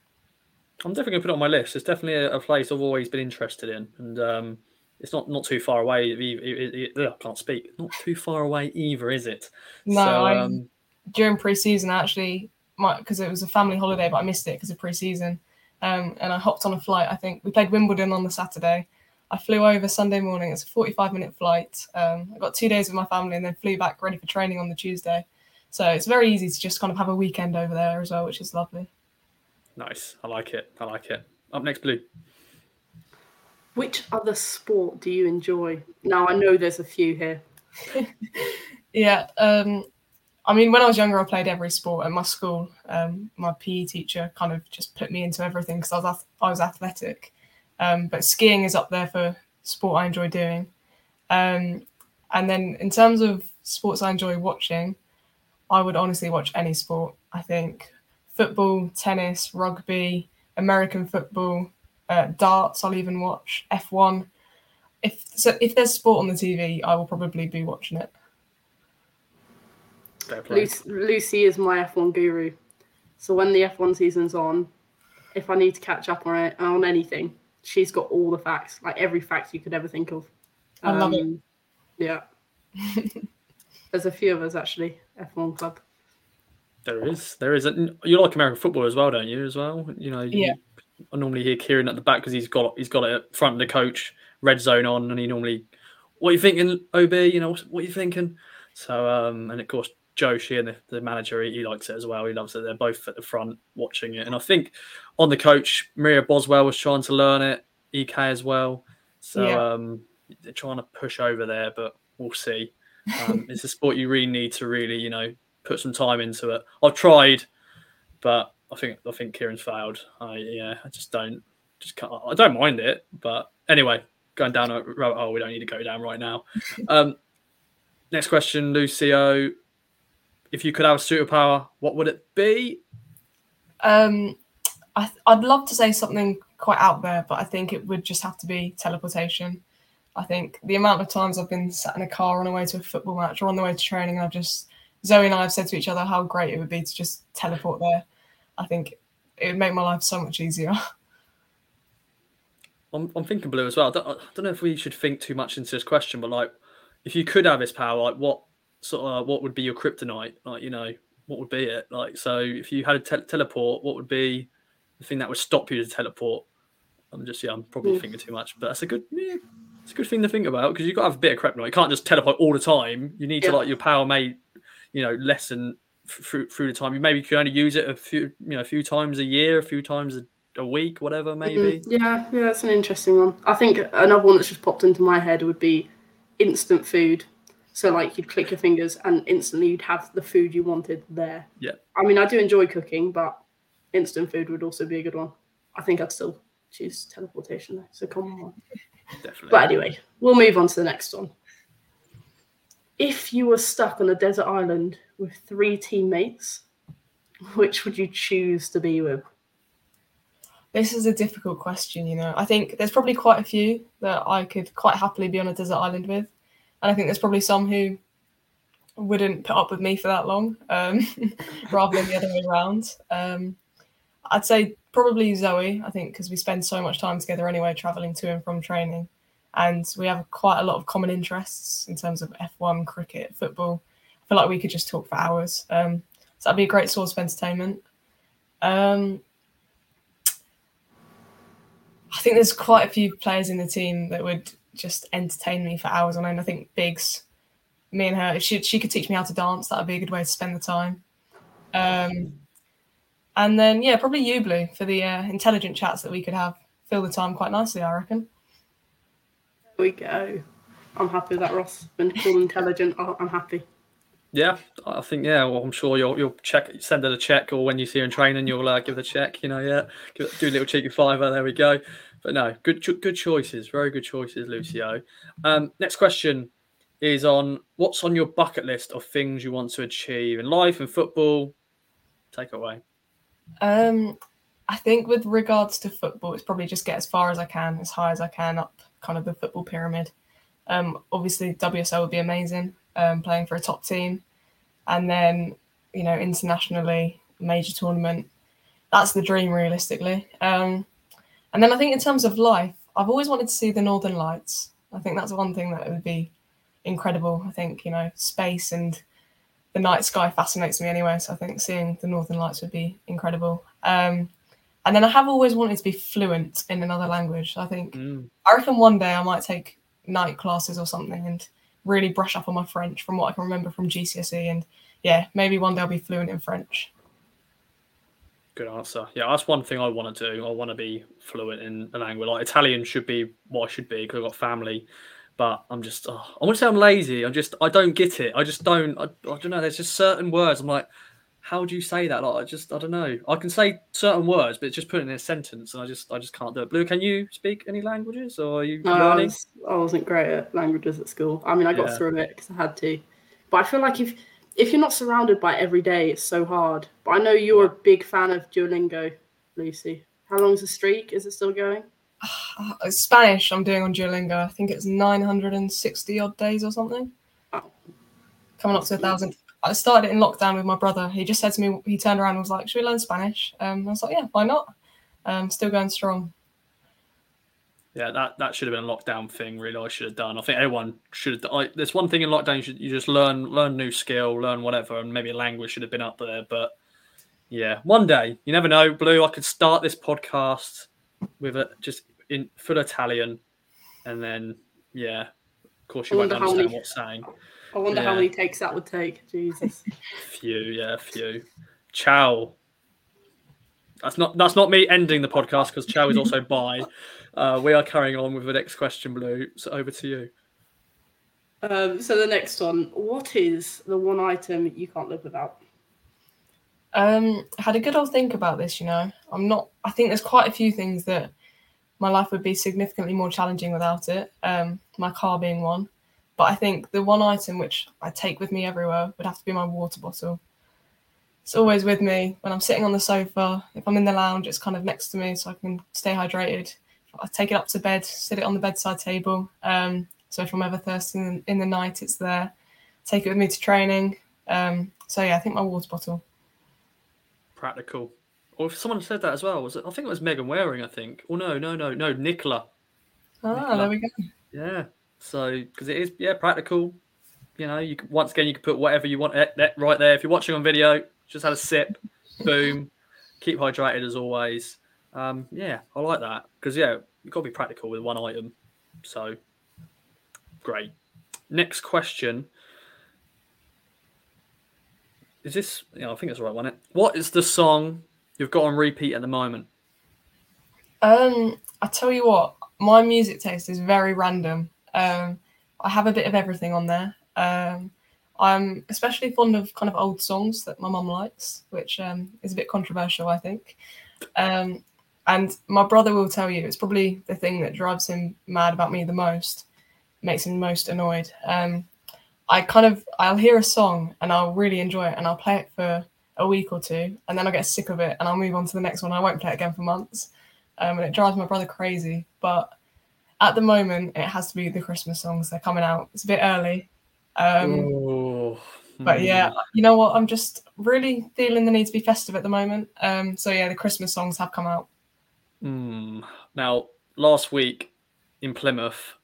Speaker 1: I'm definitely going to put it on my list. It's definitely a, a place I've always been interested in. And, um, it's not not too far away. It, it, it, I can't speak. Not too far away either, is it?
Speaker 3: No. So, um, during pre-season, actually, because it was a family holiday, but I missed it because of pre-season. Um, and I hopped on a flight. I think we played Wimbledon on the Saturday. I flew over Sunday morning. It's a 45 minute flight. Um, I got two days with my family and then flew back ready for training on the Tuesday. So it's very easy to just kind of have a weekend over there as well, which is lovely.
Speaker 1: Nice. I like it. I like it. Up next, Blue.
Speaker 2: Which other sport do you enjoy? Now I know there's a few here.
Speaker 3: yeah, um, I mean, when I was younger, I played every sport at my school. Um, my PE teacher kind of just put me into everything because I was I was athletic. Um, but skiing is up there for sport I enjoy doing. Um, and then in terms of sports I enjoy watching, I would honestly watch any sport. I think football, tennis, rugby, American football, uh, darts. I'll even watch F1. If so, if there's sport on the TV, I will probably be watching it.
Speaker 2: Lucy, Lucy is my F1 guru. So when the F1 season's on, if I need to catch up on it, on anything, she's got all the facts, like every fact you could ever think of.
Speaker 3: Um, I love it. Um,
Speaker 2: yeah. There's a few of us actually, F1 club.
Speaker 1: There is, there is. A, you like American football as well, don't you? As well, you know. You,
Speaker 3: yeah.
Speaker 1: I normally hear Kieran at the back because he's got he's got it at front of the coach, red zone on, and he normally, what are you thinking, Ob? You know, what are you thinking? So, um, and of course, Joe Sheehan, the, the manager, he, he, likes it as well. He loves it. They're both at the front watching it. And I think on the coach, Maria Boswell was trying to learn it, EK as well. So yeah. um, they're trying to push over there, but we'll see. Um, it's a sport you really need to really, you know, put some time into it. I've tried, but I think I think Kieran's failed. I yeah, I just don't just can't. I don't mind it, but anyway, going down a rabbit hole we don't need to go down right now. Um, next question, Lucio if you could have a superpower, what would it be?
Speaker 3: Um, I, would love to say something quite out there, but I think it would just have to be teleportation. I think the amount of times I've been sat in a car on the way to a football match or on the way to training, and I've just Zoe and I have said to each other how great it would be to just teleport there. I think it would make my life so much easier.
Speaker 1: I'm, I'm thinking blue as well. I don't, I don't know if we should think too much into this question, but like, if you could have this power, like, what sort of what would be your kryptonite? Like, you know, what would be it? Like, so if you had a te- teleport, what would be the thing that would stop you to teleport? I'm just, yeah, I'm probably thinking too much, but that's a good, yeah, it's a good thing to think about because you've got to have a bit of kryptonite. You can't just teleport all the time. You need yeah. to like your power may, you know, lessen through through the time. You maybe can only use it a few, you know, a few times a year, a few times a, a week, whatever, mm-hmm. maybe.
Speaker 2: Mm-hmm. Yeah, yeah, that's an interesting one. I think another one that's just popped into my head would be instant food. So like you'd click your fingers and instantly you'd have the food you wanted there.
Speaker 1: Yeah.
Speaker 2: I mean, I do enjoy cooking, but instant food would also be a good one. I think I'd still choose teleportation though. It's a common one.
Speaker 1: Definitely.
Speaker 2: But anyway, we'll move on to the next one. If you were stuck on a desert island with three teammates, which would you choose to be with?
Speaker 3: This is a difficult question, you know. I think there's probably quite a few that I could quite happily be on a desert island with. And I think there's probably some who wouldn't put up with me for that long, um, rather than the other way around. Um, I'd say probably Zoe. I think because we spend so much time together anyway, traveling to and from training, and we have quite a lot of common interests in terms of F1, cricket, football. I feel like we could just talk for hours. Um, so that'd be a great source of entertainment. Um, I think there's quite a few players in the team that would just entertain me for hours on end. I think Biggs, me and her, if she she could teach me how to dance, that would be a good way to spend the time. Um, and then yeah, probably you, Blue, for the uh, intelligent chats that we could have. Fill the time quite nicely, I reckon.
Speaker 2: There we go. I'm happy with that, Ross. Been called intelligent. I'm happy.
Speaker 1: Yeah, I think yeah. Well, I'm sure you'll you'll check, send her a check, or when you see her in training, you'll uh, give her a check. You know, yeah, do a little cheeky fiver. There we go. But no, good good choices, very good choices, Lucio. Um, next question is on what's on your bucket list of things you want to achieve in life and football. Take it away.
Speaker 3: Um, I think with regards to football, it's probably just get as far as I can, as high as I can up kind of the football pyramid. Um, obviously WSL would be amazing, um, playing for a top team, and then you know internationally, major tournament. That's the dream, realistically. Um, and then I think in terms of life, I've always wanted to see the Northern Lights. I think that's one thing that would be incredible. I think you know space and the night sky fascinates me anyway. So I think seeing the Northern Lights would be incredible. Um, and then I have always wanted to be fluent in another language. I think mm. I reckon one day I might take night classes or something and really brush up on my French from what I can remember from GCSE. And yeah, maybe one day I'll be fluent in French.
Speaker 1: Good answer. Yeah, that's one thing I want to do. I want to be fluent in a language. Like Italian should be what I should be because I've got family. But I'm just, oh, I want to say I'm lazy. I'm just, I don't get it. I just don't, I, I don't know. There's just certain words. I'm like, how do you say that? Like, I just, I don't know. I can say certain words, but it's just put in a sentence, and I just, I just can't do it. Blue, can you speak any languages, or are you
Speaker 2: no, learning? I, was, not great at languages at school. I mean, I got yeah. through it because I had to, but I feel like if if you're not surrounded by every day, it's so hard. But I know you're a big fan of Duolingo, Lucy. How long's the streak? Is it still going?
Speaker 3: Uh, Spanish, I'm doing on Duolingo. I think it's 960 odd days or something. Oh. Coming up to a thousand. I started it in lockdown with my brother. He just said to me, he turned around and was like, Should we learn Spanish? Um, I was like, Yeah, why not? Um, still going strong.
Speaker 1: Yeah, that, that should have been a lockdown thing. Really, I should have done. I think everyone should. Have. I, there's one thing in lockdown you, should, you just learn learn new skill, learn whatever, and maybe a language should have been up there. But yeah, one day you never know. Blue, I could start this podcast with a just in full Italian, and then yeah, of course you won't understand many, what's saying.
Speaker 2: I wonder yeah. how many takes that would take. Jesus,
Speaker 1: few, yeah, few. Ciao. That's not that's not me ending the podcast because Ciao is also bye. Uh, we are carrying on with the next question, Blue. So over to you.
Speaker 2: Um, so the next one, what is the one item you can't live without?
Speaker 3: Um, I had a good old think about this. You know, I'm not. I think there's quite a few things that my life would be significantly more challenging without it. Um, my car being one, but I think the one item which I take with me everywhere would have to be my water bottle. It's always with me when I'm sitting on the sofa. If I'm in the lounge, it's kind of next to me so I can stay hydrated. I take it up to bed, sit it on the bedside table. Um, so if I'm ever thirsty in, in, the night, it's there. Take it with me to training. Um, so yeah, I think my water bottle.
Speaker 1: Practical. Or if someone said that as well, was it? I think it was Megan Wearing. I think. Oh no, no, no, no, Nicola.
Speaker 3: Ah, Nicola. there we go.
Speaker 1: Yeah. So because it is, yeah, practical. You know, you can, once again you can put whatever you want right there. If you're watching on video, just had a sip, boom. Keep hydrated as always. Um, yeah, I like that because yeah, you've got to be practical with one item. So great. Next question. Is this? Yeah, I think it's the right one. It. What is the song you've got on repeat at the moment?
Speaker 3: Um, I tell you what, my music taste is very random. Um, I have a bit of everything on there. Um, I'm especially fond of kind of old songs that my mum likes, which um, is a bit controversial, I think. Um, and my brother will tell you it's probably the thing that drives him mad about me the most, makes him most annoyed. Um, I kind of I'll hear a song and I'll really enjoy it and I'll play it for a week or two and then I'll get sick of it and I'll move on to the next one. I won't play it again for months. Um, and it drives my brother crazy. But at the moment, it has to be the Christmas songs. They're coming out. It's a bit early. Um, But
Speaker 1: Hmm.
Speaker 3: yeah, you know what? I'm just really feeling the need to be festive at the moment. Um, so yeah, the Christmas songs have come out.
Speaker 1: Hmm. Now, last week in Plymouth,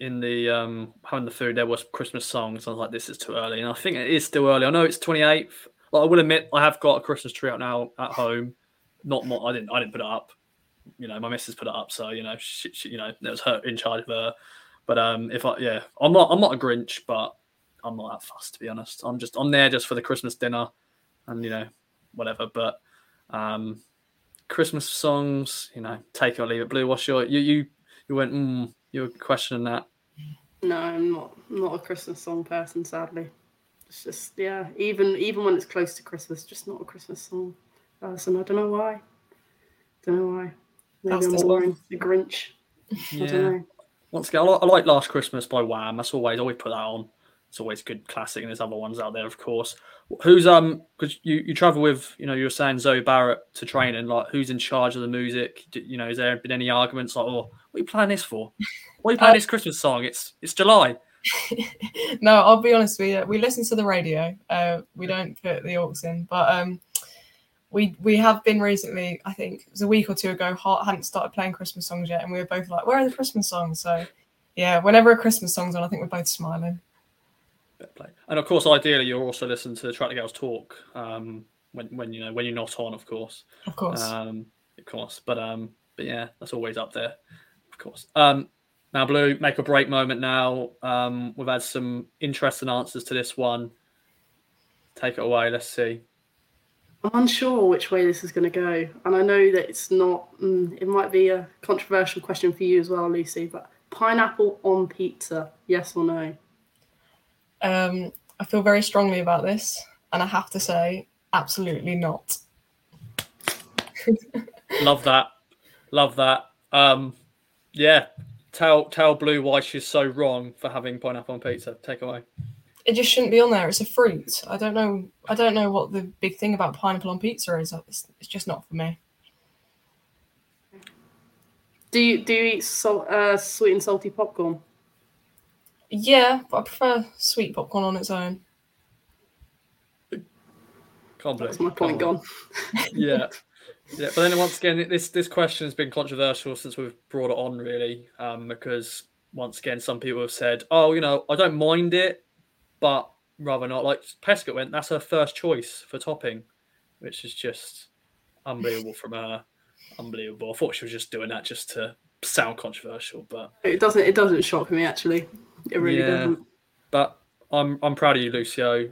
Speaker 1: in the um having the food, there was Christmas songs. I was like, this is too early, and I think it is still early. I know it's twenty eighth. Like, I will admit, I have got a Christmas tree out now at home. Not more. I didn't. I didn't put it up. You know, my missus put it up, so you know, she, she, you know, it was her in charge of her. But um, if I, yeah, I'm not. I'm not a Grinch, but I'm not that fussed to be honest. I'm just. I'm there just for the Christmas dinner, and you know, whatever. But um, Christmas songs, you know, take it or leave it. Blue, what's your you you you went mm, you were questioning that.
Speaker 2: No, I'm not. I'm not a Christmas song person, sadly. It's just yeah. Even even when it's close to Christmas, just not a Christmas song person. I don't know why. Don't know why. Maybe
Speaker 3: That's
Speaker 2: I'm
Speaker 3: the
Speaker 2: boring. The Grinch. I don't know.
Speaker 1: Once again, I like, I like Last Christmas by Wham. That's always always put that on. It's always a good classic, and there's other ones out there, of course. Who's um because you you travel with you know you were saying Zoe Barratt to training like who's in charge of the music? D- You know, has there been any arguments like oh what are you playing this for? Why are you playing
Speaker 3: Uh,
Speaker 1: this Christmas song? It's it's July.
Speaker 3: no, I'll be honest. We uh, we listen to the radio. Uh, we don't put the aux in, but um, we we have been recently. I think it was a week or two ago. Heart hadn't started playing Christmas songs yet, and we were both like, "Where are the Christmas songs?" So, yeah, whenever a Christmas song's on, I think we're both smiling.
Speaker 1: And of course, ideally, you're also listening to Tractor Girls talk um, when when you know when you're not on, of course.
Speaker 3: Of course.
Speaker 1: Um, of course, but um, but yeah, that's always up there, of course. Um, now, Blue, make or break moment. Now, um, we've had some interesting answers to this one. Take it away. Let's see.
Speaker 2: I'm unsure which way this is going to go, and I know that it's not. Mm, it might be a controversial question for you as well, Lucy. But pineapple on pizza, yes or no?
Speaker 3: Um, I feel very strongly about this, and I have to say, absolutely not.
Speaker 1: Love that. Love that. Um, yeah. Tell tell Blue why she's so wrong for having pineapple on pizza. Take away.
Speaker 3: It just shouldn't be on there. It's a fruit. I don't know. I don't know what the big thing about pineapple on pizza is. It's, it's just not for me.
Speaker 2: Do you do you eat salt, uh, sweet and salty popcorn?
Speaker 3: Yeah, but I prefer sweet popcorn on its own.
Speaker 1: Can't.
Speaker 2: That's my point
Speaker 1: can't-
Speaker 2: gone.
Speaker 1: yeah. Yeah, but then once again, this this question has been controversial since we've brought it on, really, um, because once again, some people have said, "Oh, you know, I don't mind it, but rather not." Like Peskett went, that's her first choice for topping, which is just unbelievable from her. Unbelievable. I thought she was just doing that just to sound controversial, but
Speaker 2: It doesn't. It doesn't shock me actually. It really
Speaker 1: Yeah.
Speaker 2: doesn't.
Speaker 1: but I'm I'm proud of you, Lucio.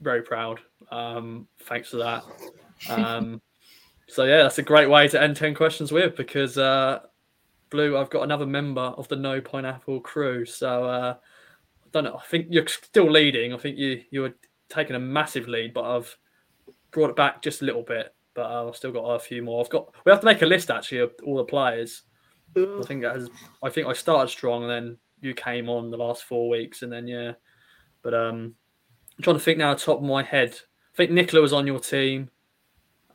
Speaker 1: Very proud. Um, thanks for that. Um, so yeah, that's a great way to end ten questions with because uh, Blue, I've got another member of the No Pineapple crew. So uh, don't know. I think you're still leading. I think you you were taking a massive lead, but I've brought it back just a little bit. But I've still got a few more. I've got. We have to make a list actually of all the players. I think that has. I think I started strong, and then you came on the last four weeks, and then yeah. But um, I'm trying to think now, top of my head. I think Nicola was on your team.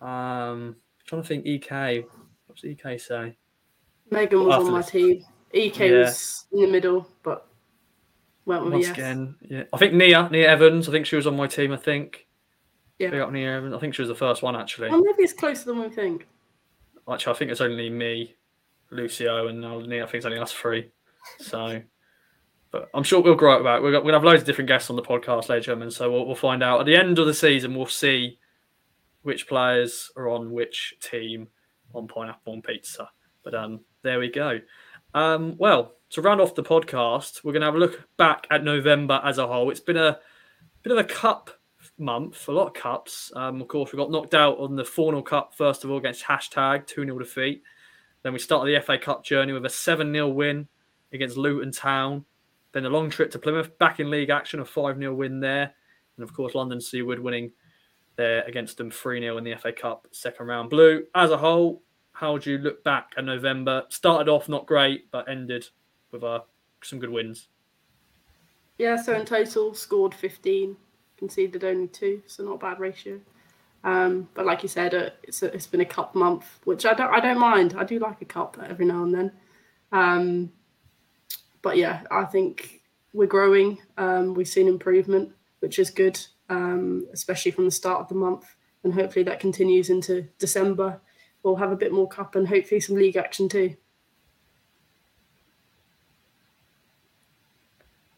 Speaker 1: Um, trying to think Ek. What's Ek say?
Speaker 2: Megan was
Speaker 1: After
Speaker 2: on my team. Ek
Speaker 1: Yeah.
Speaker 2: was in the middle, but went with
Speaker 1: Once
Speaker 2: yes.
Speaker 1: again, yeah. I think Nia, Nia Evans. I think she was on my team. I think.
Speaker 2: Yeah.
Speaker 1: Big up Nia Evans. I think she was the first one actually.
Speaker 2: Well, maybe it's closer than we think.
Speaker 1: Actually, I think it's only me, Lucio, and now Nia. I think it's only us three. So, but I'm sure we'll grow up about. it. We're going to have loads of different guests on the podcast later, gentlemen. So we'll, we'll find out at the end of the season. We'll see which players are on which team on Pineapple on Pizza. But um, there we go. Um, well, to round off the podcast, we're going to have a look back at November as a whole. It's been a bit of a cup month, a lot of cups. Um, of course, we got knocked out on the 4 0 Cup, first of all, against hashtag 2 0 defeat. Then we started the FA Cup journey with a 7 0 win against Luton Town. Then a long trip to Plymouth, back in league action, a 5 0 win there. And of course, London Seaward winning there against them 3 0 in the FA Cup second round. Blue, as a whole, how would you look back at November? Started off not great, but ended with uh, some good wins.
Speaker 2: Yeah, so in total, scored 15, conceded only two, so not a bad ratio. Um, but like you said, uh, it's a, it's been a cup month, which I don't I don't mind. I do like a cup every now and then. Um, but yeah, I think we're growing. Um, we've seen improvement, which is good, um, especially from the start of the month. And hopefully that continues into December. We'll have a bit more cup and hopefully some league action too.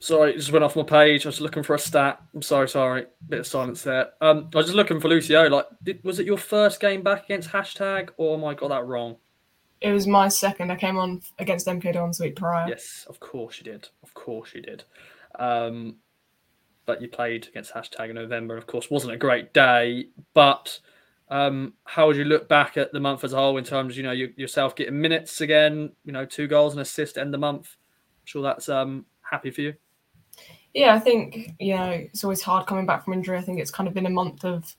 Speaker 1: Sorry, just went off my page. I was looking for a stat. I'm sorry, sorry. Bit of silence there. Um, I was just looking for Lucio. Like, did, was it your first game back against hashtag, or am I got that wrong?
Speaker 3: It was my second. I came on against MK Dons week prior.
Speaker 1: Yes, of course you did. Of course you did. Um, but you played against hashtag in November. Of course, wasn't a great day. But um, how would you look back at the month as a whole in terms, of, you know, you, yourself getting minutes again? You know, two goals and assist end the month. I'm sure that's um, happy for you.
Speaker 3: Yeah, I think you know it's always hard coming back from injury. I think it's kind of been a month of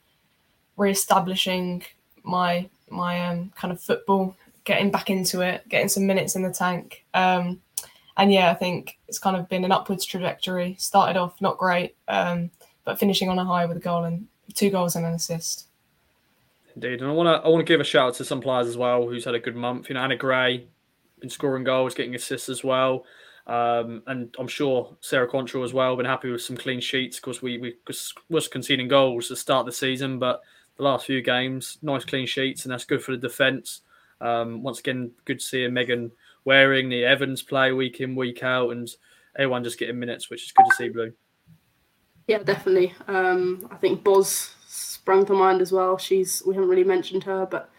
Speaker 3: re-establishing my my um, kind of football, getting back into it, getting some minutes in the tank. Um, and yeah, I think it's kind of been an upwards trajectory. Started off not great, um, but finishing on a high with a goal and two goals and an assist.
Speaker 1: Indeed, and I want to I want to give a shout out to some players as well who's had a good month. You know, Anna Grey been scoring goals, getting assists as well. Um, and I'm sure Sarah Quantrill as well been happy with some clean sheets because we, we was conceding goals to start the season, but the last few games, nice clean sheets, and that's good for the defence. Um, once again, good to see Megan Wearing the Evans play week in, week out, and everyone just getting minutes, which is good to see, Blue.
Speaker 2: Yeah, definitely. Um, I think Boz sprung to mind as well. She's we haven't really mentioned her, but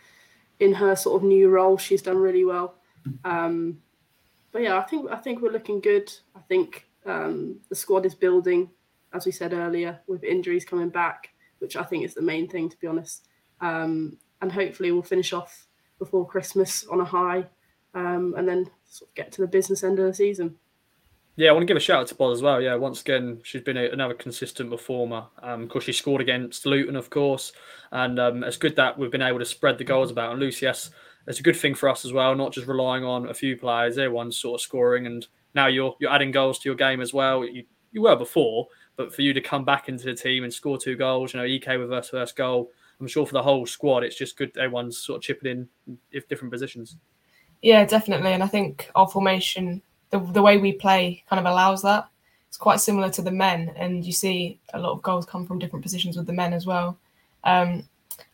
Speaker 2: in her sort of new role, she's done really well. Um, but yeah, I think I think we're looking good. I think um, the squad is building, as we said earlier, with injuries coming back, which I think is the main thing, to be honest. Um, and hopefully, we'll finish off before Christmas on a high, um, and then sort of get to the business end of the season.
Speaker 1: Yeah, I want to give a shout out to Boz as well. Yeah, once again, she's been a, another consistent performer. Um, of course, she scored against Luton, of course, and um, it's good that we've been able to spread the goals about. And Lucy, yes, it's a good thing for us as well, not just relying on a few players. Everyone's sort of scoring, and now you're you're adding goals to your game as well. You you were before, but for you to come back into the team and score two goals, you know, Ek with first first goal. I'm sure for the whole squad, it's just good. Everyone's sort of chipping in if different positions.
Speaker 3: Yeah, definitely, and I think our formation, the the way we play, kind of allows that. It's quite similar to the men, and you see a lot of goals come from different positions with the men as well. Um,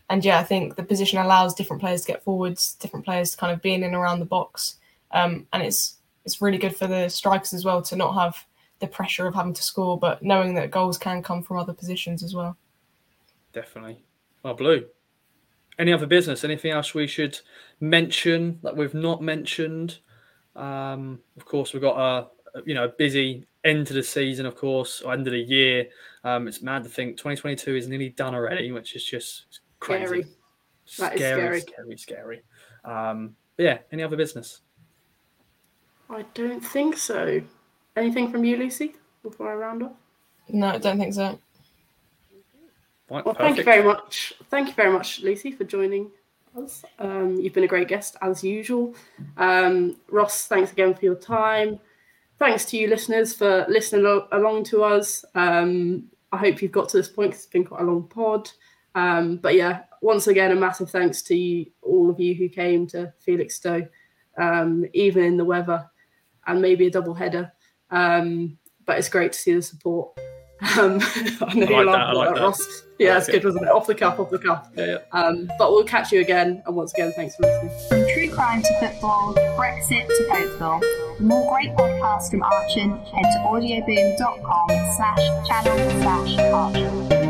Speaker 3: and yeah, I think the position allows different players to get forwards, different players to kind of being in and around the box, um, and it's it's really good for the strikers as well to not have the pressure of having to score, but knowing that goals can come from other positions as well.
Speaker 1: Definitely. Well, blue. Any other business? Anything else we should mention that we've not mentioned? Um, of course, we've got a you know busy end to the season, of course, or end of the year. Um, it's mad to think 2022 is nearly done already, which is just crazy. Scary.
Speaker 2: That scary, is
Speaker 1: scary, scary, scary. Um, but yeah, any other business?
Speaker 2: I don't think so. Anything from you, Lucy, before I round off?
Speaker 3: No, I don't think so.
Speaker 2: Right, well, perfect. thank you very much. Thank you very much, Lucy, for joining us. Um, you've been a great guest as usual. Um, Ross, thanks again for your time. Thanks to you, listeners, for listening along to us. Um, I hope you've got to this point because it's been quite a long pod. Um, but yeah, once again, a massive thanks to you, all of you who came to Felixstowe, um, even in the weather, and maybe a double header. Um, but it's great to see the support. Um, I know I like that, I like that. Ross. Yeah, it's good, wasn't it? Off the cuff, off the cuff.
Speaker 1: Yeah, yeah.
Speaker 2: Um, but we'll catch you again. And once again, thanks for listening.
Speaker 4: From true crime to football, Brexit to Oakville. For more great podcasts from Archant, head to audioboom.com slash channel slash Archant.